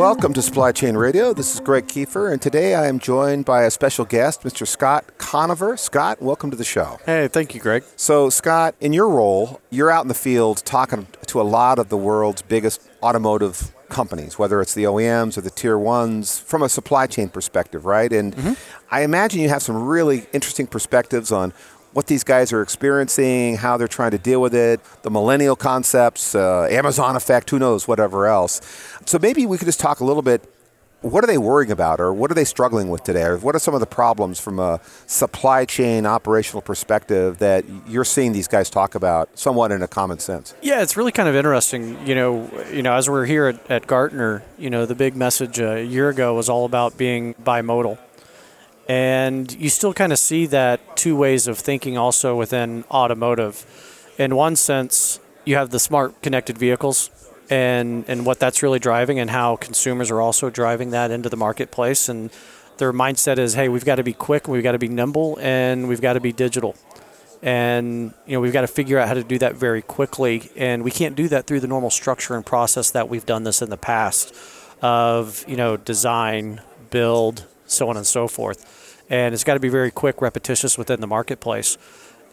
Welcome to Supply Chain Radio. This is Greg Kefer, and today I am joined by a special guest, Mr. Scott Conover. Scott, welcome to the show. Hey, thank you, Greg. So, Scott, in your role, you're out in the field talking to a lot of the world's biggest automotive companies, whether it's the OEMs or the tier ones, from a supply chain perspective, right? And mm-hmm. I imagine you have some really interesting perspectives on what these guys are experiencing, how they're trying to deal with it, the millennial concepts, uh, Amazon effect, who knows, whatever else. So maybe we could just talk a little bit. What are they worrying about, or what are they struggling with today, or what are some of the problems from a supply chain operational perspective that you're seeing these guys talk about, somewhat in a common sense? Yeah, it's really kind of interesting. You know, you know, as we're here at, at Gartner, you know, the big message a year ago was all about being bimodal and you still kind of see that two ways of thinking also within automotive. In one sense, you have the smart connected vehicles and, and what that's really driving, and how consumers are also driving that into the marketplace. And their mindset is hey, we've got to be quick, we've got to be nimble, and we've got to be digital. And you know we've got to figure out how to do that very quickly, and we can't do that through the normal structure and process that we've done this in the past, of you know design, build, so on and so forth and it's got to be very quick, repetitious within the marketplace.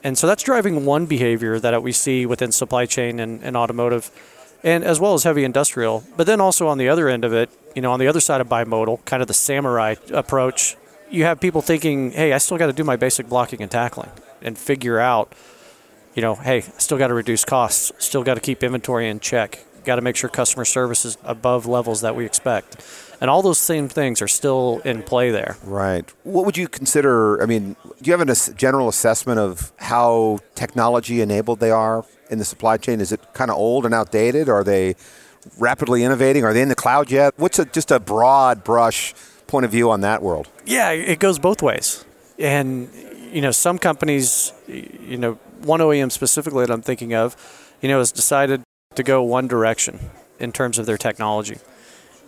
And so that's driving one behavior that we see within supply chain and, and automotive, and as well as heavy industrial. But then also on the other end of it, you know, on the other side of bimodal, kind of the samurai approach, you have people thinking, hey, I still got to do my basic blocking and tackling and figure out, you know, hey, I still got to reduce costs, still got to keep inventory in check, got to make sure customer service is above levels that we expect and all those same things are still in play there. Right. What would you consider? I mean, do you have a general assessment of how technology enabled they are in the supply chain? Is it kind of old and outdated? Are they rapidly innovating? Are they in the cloud yet? What's a, just a broad brush point of view on that world? Yeah, it goes both ways. And, you know, some companies, you know, one OEM specifically that I'm thinking of, you know, has decided to go one direction in terms of their technology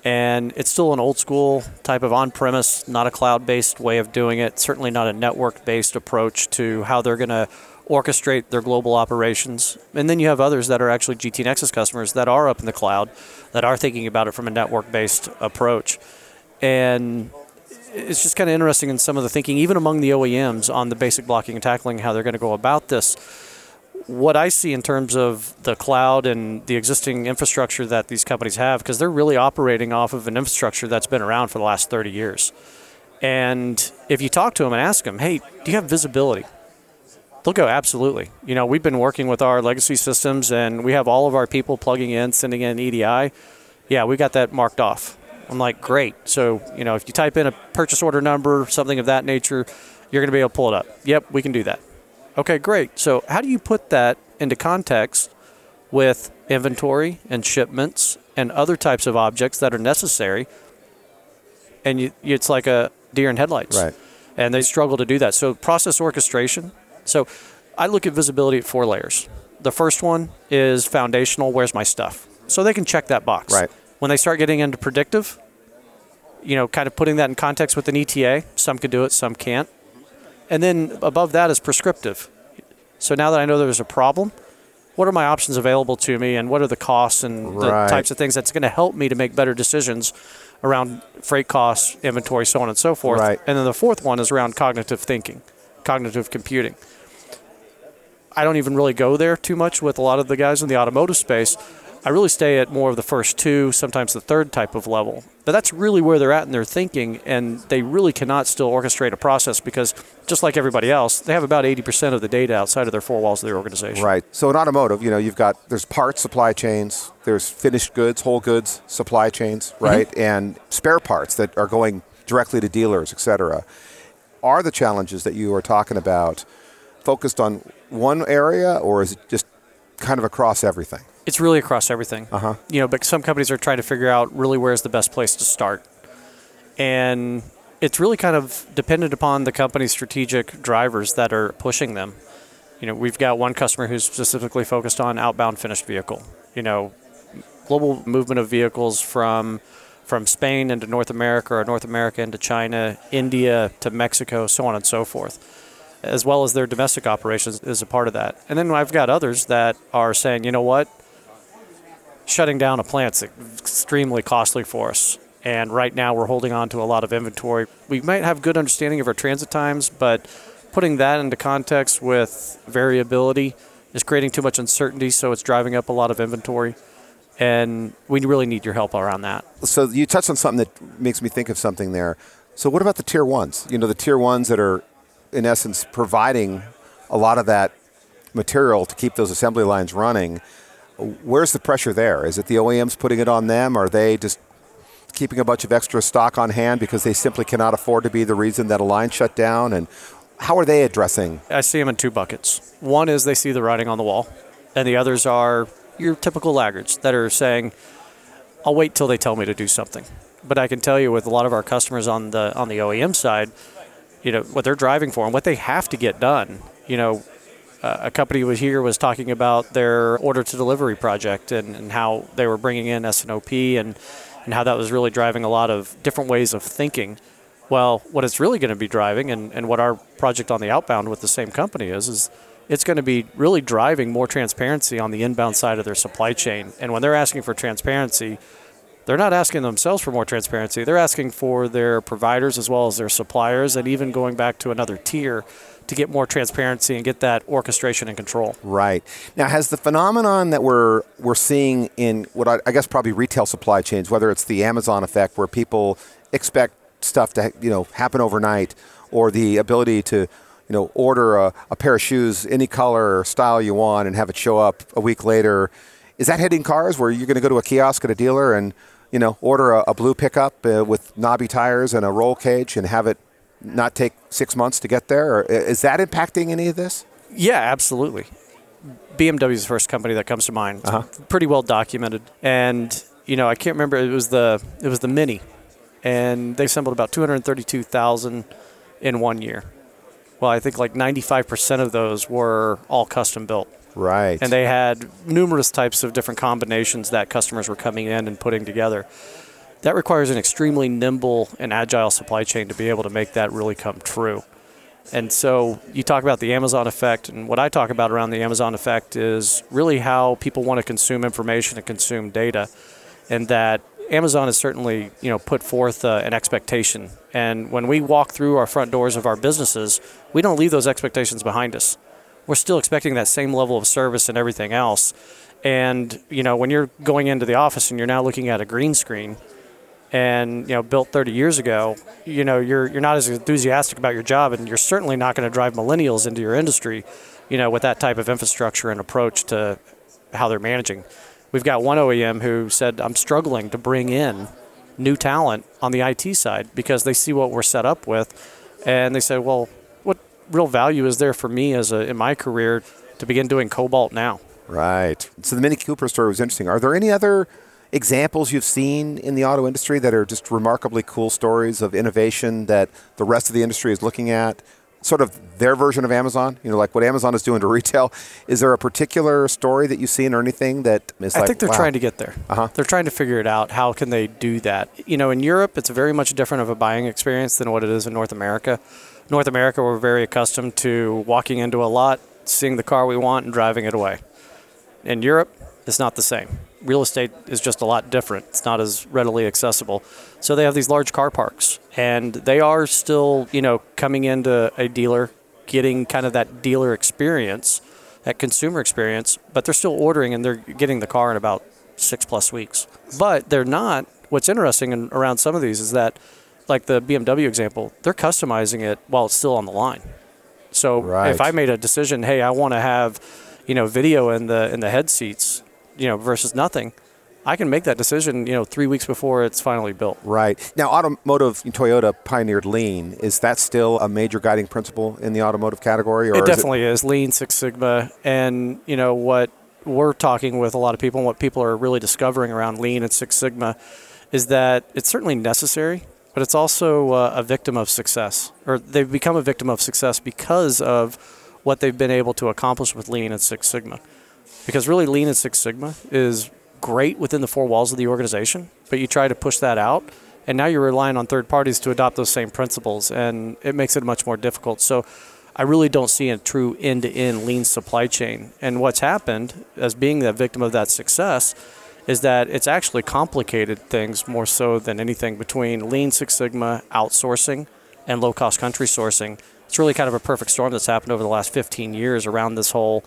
and it's still an old school type of on premise, not a cloud based way of doing it, certainly not a network based approach to how they're going to orchestrate their global operations. And then you have others that are actually GT Nexus customers that are up in the cloud, that are thinking about it from a network based approach. And it's just kind of interesting in some of the thinking, even among the OEMs, on the basic blocking and tackling, how they're going to go about this what I see in terms of the cloud and the existing infrastructure that these companies have, because they're really operating off of an infrastructure that's been around for the last 30 years. And if you talk to them and ask them, hey, do you have visibility? They'll go, absolutely. You know, we've been working with our legacy systems and we have all of our people plugging in, sending in EDI. Yeah, we got that marked off. I'm like, great. So, you know, if you type in a purchase order number, something of that nature, you're going to be able to pull it up. Yep, we can do that. Okay, great. So, how do you put that into context with inventory and shipments and other types of objects that are necessary? And you, it's like a deer in headlights. Right. And they struggle to do that. So, process orchestration. So, I look at visibility at four layers. The first one is foundational where's my stuff? So they can check that box. Right. When they start getting into predictive, you know, kind of putting that in context with an ETA, some can do it, some can't. And then above that is prescriptive. So now that I know there's a problem, what are my options available to me and what are the costs and right. the types of things that's going to help me to make better decisions around freight costs, inventory, so on and so forth. Right. And then the fourth one is around cognitive thinking, cognitive computing. I don't even really go there too much with a lot of the guys in the automotive space I really stay at more of the first two, sometimes the third type of level. But that's really where they're at in their thinking, and they really cannot still orchestrate a process because, just like everybody else, they have about 80% of the data outside of their four walls of their organization. Right. So in automotive, you know, you've got there's parts supply chains, there's finished goods, whole goods supply chains, mm-hmm. right, mm-hmm. and spare parts that are going directly to dealers, et cetera. Are the challenges that you are talking about focused on one area, or is it just kind of across everything? It's really across everything. Uh-huh. You know, but some companies are trying to figure out really where's the best place to start. And it's really kind of dependent upon the company's strategic drivers that are pushing them. You know, we've got one customer who's specifically focused on outbound finished vehicle. You know, global movement of vehicles from from Spain into North America or North America into China, India to Mexico, so on and so forth as well as their domestic operations is a part of that. And then I've got others that are saying, you know what, shutting down a plant's extremely costly for us. And right now, we're holding on to a lot of inventory. We might have good understanding of our transit times, but putting that into context with variability is creating too much uncertainty, so it's driving up a lot of inventory. And we really need your help around that. So you touched on something that makes me think of something there. So what about the tier ones? You know, the tier ones that are, in essence, providing a lot of that material to keep those assembly lines running. Where's the pressure there? Is it the OEMs putting it on them? Are they just keeping a bunch of extra stock on hand because they simply cannot afford to be the reason that a line shut down? And how are they addressing? I see them in two buckets. One is they see the writing on the wall, and the others are your typical laggards that are saying, "I'll wait till they tell me to do something." But I can tell you, with a lot of our customers on the on the OEM side, you know what they're driving for and what they have to get done. You know, uh, a company was here was talking about their order to delivery project and, and how they were bringing in S&OP and and how that was really driving a lot of different ways of thinking. Well, what it's really going to be driving, and, and what our project on the outbound with the same company is, is it's going to be really driving more transparency on the inbound side of their supply chain. And when they're asking for transparency, they're not asking themselves for more transparency. They're asking for their providers as well as their suppliers, and even going back to another tier to get more transparency and get that orchestration and control. Right. Now, has the phenomenon that we're we're seeing in what I, I guess probably retail supply chains, whether it's the Amazon effect, where people expect stuff to you know happen overnight, or the ability to you know order a, a pair of shoes any color or style you want and have it show up a week later, is that hitting cars where you're going to go to a kiosk at a dealer and you know order a, a blue pickup uh, with knobby tires and a roll cage and have it not take six months to get there? Or is that impacting any of this? Yeah, absolutely. BMW is the first company that comes to mind. Uh-huh. Pretty well documented, and you know I can't remember. It was the it was the Mini, and they assembled about 232,000 in one year. Well, I think like 95% of those were all custom built. Right. And they had numerous types of different combinations that customers were coming in and putting together that requires an extremely nimble and agile supply chain to be able to make that really come true. And so you talk about the Amazon effect, and what I talk about around the Amazon effect is really how people want to consume information and consume data, and that Amazon has certainly you know put forth uh, an expectation. And when we walk through our front doors of our businesses, we don't leave those expectations behind us. We're still expecting that same level of service and everything else. And you know when you're going into the office and you're now looking at a green screen and you know built 30 years ago, you know you're you're not as enthusiastic about your job, and you're certainly not going to drive millennials into your industry, you know, with that type of infrastructure and approach to how they're managing. We've got one OEM who said, "I'm struggling to bring in new talent on the IT side because they see what we're set up with, and they said, well, what real value is there for me as a in my career to begin doing COBOL now?" Right. So the Mini Cooper story was interesting. Are there any other examples you've seen in the auto industry that are just remarkably cool stories of innovation that the rest of the industry is looking at? Sort of their version of Amazon, you know, like what Amazon is doing to retail. Is there a particular story that you've seen or anything that is I like, think they're wow. trying to get there. Uh-huh. They're trying to figure it out. How can they do that? You know, in Europe, it's very much different of a buying experience than what it is in North America. North America, we're very accustomed to walking into a lot, seeing the car we want, and driving it away. In Europe, it's not the same real estate is just a lot different. It's not as readily accessible. So they have these large car parks, and they are still, you know, coming into a dealer, getting kind of that dealer experience, that consumer experience, but they're still ordering and they're getting the car in about six plus weeks. But they're not. What's interesting in, around some of these is that, like the BMW example, they're customizing it while it's still on the line. So Right. if I made a decision, hey, I want to have, you know, video in the in the head seats, you know, versus nothing, I can make that decision, you know, three weeks before it's finally built. Right. Now, automotive, Toyota pioneered lean. Is that still a major guiding principle in the automotive category? Or it is definitely is Lean Six Sigma, and you know what we're talking with a lot of people, and what people are really discovering around Lean and Six Sigma, is that it's certainly necessary, but it's also uh, a victim of success, or they've become a victim of success because of what they've been able to accomplish with Lean and Six Sigma. Because really, Lean and Six Sigma is great within the four walls of the organization, but you try to push that out, and now you're relying on third parties to adopt those same principles, and it makes it much more difficult. So, I really don't see a true end to end lean supply chain. And what's happened as being the victim of that success is that it's actually complicated things more so than anything between Lean Six Sigma outsourcing and low cost country sourcing. It's really kind of a perfect storm that's happened over the last 15 years around this whole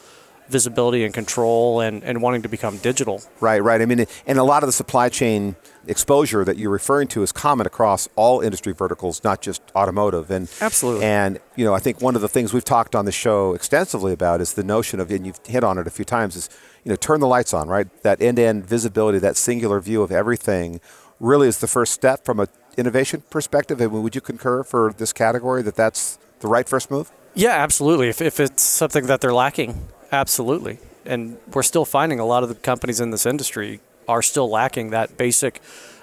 visibility and control and, and wanting to become digital. Right, right. I mean, and a lot of the supply chain exposure that you're referring to is common across all industry verticals, not just automotive. And absolutely. And you know, I think one of the things we've talked on the show extensively about is the notion of, and you've hit on it a few times, is you know, turn the lights on. Right, that end-to-end visibility, that singular view of everything, really is the first step from an innovation perspective. And would you concur for this category that that's the right first move? Yeah, absolutely. If, if it's something that they're lacking, absolutely. And we're still finding a lot of the companies in this industry are still lacking that basic,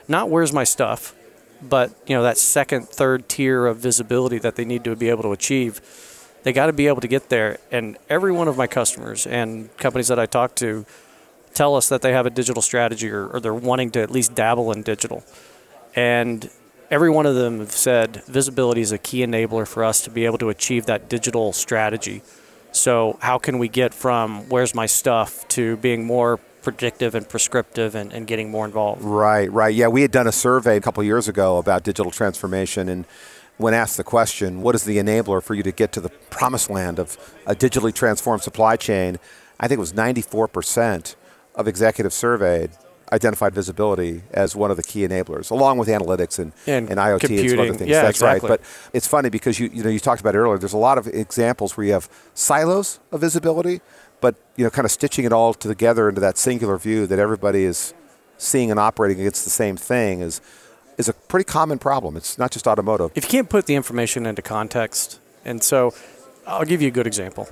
not where's my stuff, but you know that second, third tier of visibility that they need to be able to achieve. They got to be able to get there. And every one of my customers and companies that I talk to tell us that they have a digital strategy or, or they're wanting to at least dabble in digital. And every one of them have said visibility is a key enabler for us to be able to achieve that digital strategy. So, how can we get from where's my stuff to being more predictive and prescriptive and, and getting more involved. Right, right. Yeah, we had done a survey a couple years ago about digital transformation and when asked the question, what is the enabler for you to get to the promised land of a digitally transformed supply chain? I think it was 94% of executives surveyed identified visibility as one of the key enablers, along with analytics and, and, and IoT computing. and some other things. Yeah, That's exactly. right. But it's funny because you you know you talked about it earlier. There's a lot of examples where you have silos of visibility, but you know, kind of stitching it all together into that singular view that everybody is seeing and operating against the same thing is is a pretty common problem. It's not just automotive. If you can't put the information into context, and so I'll give you a good example.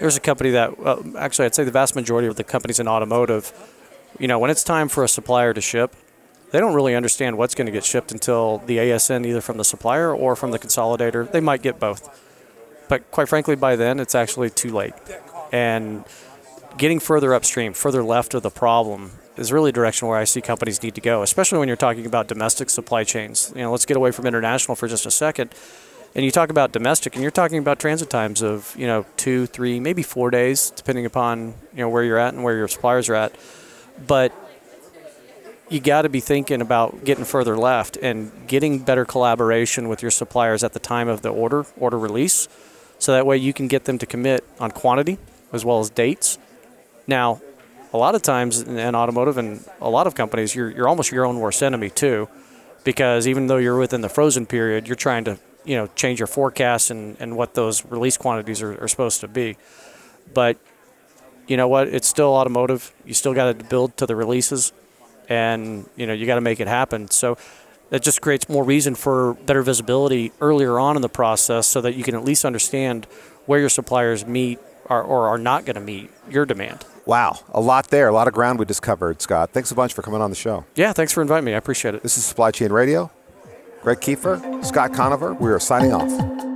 There's a company that, well, actually, I'd say the vast majority of the companies in automotive you know, when it's time for a supplier to ship, they don't really understand what's going to get shipped until the ASN, either from the supplier or from the consolidator. They might get both. But quite frankly, by then, it's actually too late. And getting further upstream, further left of the problem, is really a direction where I see companies need to go, especially when you're talking about domestic supply chains. You know, let's get away from international for just a second. And you talk about domestic, and you're talking about transit times of you know two, three, maybe four days, depending upon you know where you're at and where your suppliers are at but you got to be thinking about getting further left and getting better collaboration with your suppliers at the time of the order order release so that way you can get them to commit on quantity as well as dates. Now a lot of times in automotive and a lot of companies you're, you're almost your own worst enemy too because even though you're within the frozen period you're trying to you know change your forecast and, and what those release quantities are, are supposed to be. But you know what? It's still automotive. You still got to build to the releases, and you know you got to make it happen. So that just creates more reason for better visibility earlier on in the process, so that you can at least understand where your suppliers meet or, or are not going to meet your demand. Wow, a lot there, a lot of ground we just covered, Scott. Thanks a bunch for coming on the show. Yeah, thanks for inviting me. I appreciate it. This is Supply Chain Radio. Greg Kefer, Scott Conover. We are signing off.